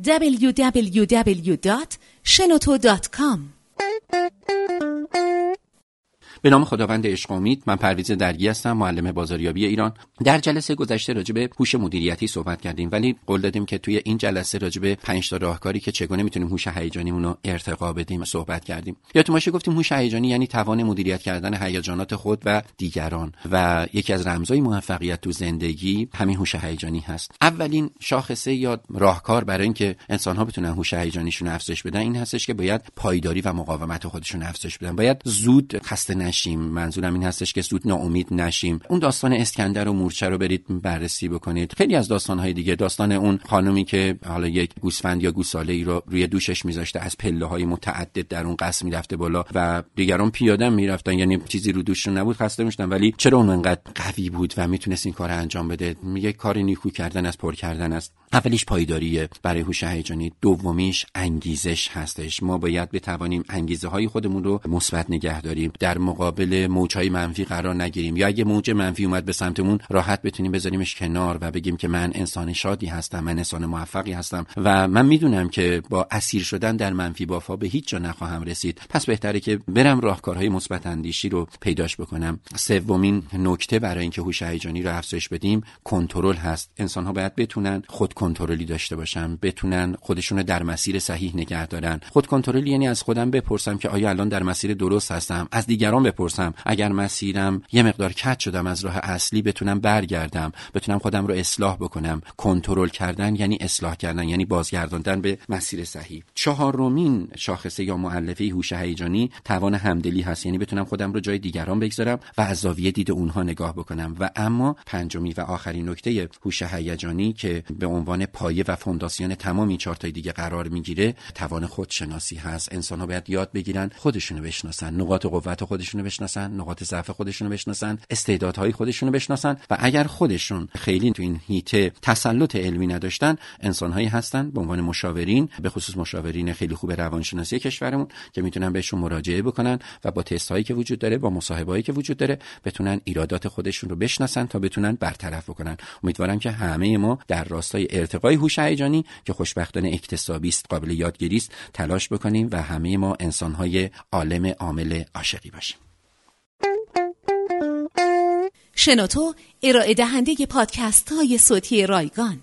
www.shenoto.com به نام خداوند عشق امید من پرویز درگی هستم معلم بازاریابی ایران. در جلسه گذشته راجع به هوش مدیریتی صحبت کردیم ولی قول دادیم که توی این جلسه راجع به 5 تا راهکاری که چگونه می‌تونیم هوش هیجانیمون رو ارتقا بدیم صحبت کردیم. یادتون باشه گفتیم هوش هیجانی یعنی توان مدیریت کردن هیجانات خود و دیگران و یکی از رمزهای موفقیت تو زندگی همین هوش هیجانی هست. اولین شاخصه یا راهکار برای اینکه انسان ها بتونن هوش هیجانیشون افزایش بدن این هستش که باید پایداری و مقاومت خودشون افزایش بدن. باید زود خسته نشیم. منظورم این هستش که زود ناامید نشیم. اون داستان اسکندر و مورچه رو برید بررسی بکنید. خیلی از داستانهای دیگه. داستان اون خانومی که حالا یک گوسفند یا گوساله ای رو روی دوشش میذاشته از پله های متعدد در اون قصر می‌رفته بالا و دیگران پیاده می‌رفتن. یعنی چیزی رو دوششون نبود خسته می‌شدن. ولی چرا اون انقدر قوی بود و می‌تونست این کار انجام بده؟ میگه کار نیکو کردن از پر کردن است. اولیش پایداریه. برای هوش هیجانی دومیش انگیزش هستش. ما باید بتوانیم انگیزه های خودمون رو مثبت نگه داریم. در مقابل موجهای منفی قرار نگیریم. یا اگه موج منفی اومد به سمتمون راحت بتونیم بذاریمش کنار و بگیم که من انسان شادی هستم من انسان موفقی هستم. و من می‌دونم که با اسیر شدن در منفی بافا به هیچ جا نخواهم رسید. پس بهتره که برم راهکارهای مثبت اندیشی رو پیداش بکنم. سومین نکته برای اینکه هوش هیجانی رو افزایش بدیم کنترل هست. انسان ها باید بتونن خود کنترلی داشته باشن بتونن خودشون در مسیر صحیح نگه دارن. خود کنترلی یعنی از خودم بپرسم که آیا الان در مسیر درست هستم؟ از دیگران بپرسم. اگر مسیرم یه مقدار کج شدم از راه اصلی بتونم برگردم بتونم خودم رو اصلاح بکنم. کنترل کردن یعنی اصلاح کردن یعنی بازگرداندن به مسیر صحیح. چهارمین شاخصه یا مؤلفه هوش هیجانی توان همدلی هست. یعنی بتونم خودم رو جای دیگران بگذارم و از زاویه دید اونها نگاه بکنم. و اما پنجمی و آخرین نکته هوش هیجانی که به پایه و فونداسیون تمام این چهار دیگه قرار می‌گیره. توان خودشناسی هست. انسان ها باید یاد بگیرن خودشونو بشناسن. نقاط قوت خودشونو بشناسن. نقاط ضعف خودشونو بشناسن. استعدادهای خودشونو بشناسن. و اگر خودشون خیلی تو این هیته تسلط علمی نداشتن انسانهایی هستن به عنوان مشاورین به خصوص مشاورین خیلی خوب روانشناسی کشورمون که می‌تونن بهشون مراجعه بکنن و با تست هایی که وجود داره با مصاحبه که وجود داره بتونن ایرادات خودشون رو بشناسن تا بتونن برطرف بکنن. امیدوارم که همه ما در راستای ارتقای هوش هیجانی که خوشبختانه اکتسابی است قابل یادگیری است. تلاش بکنیم و همه ما انسانهای عالم عامل عاشقی باشیم. شنوتو ارائه دهنده پادکست های صوتی رایگان.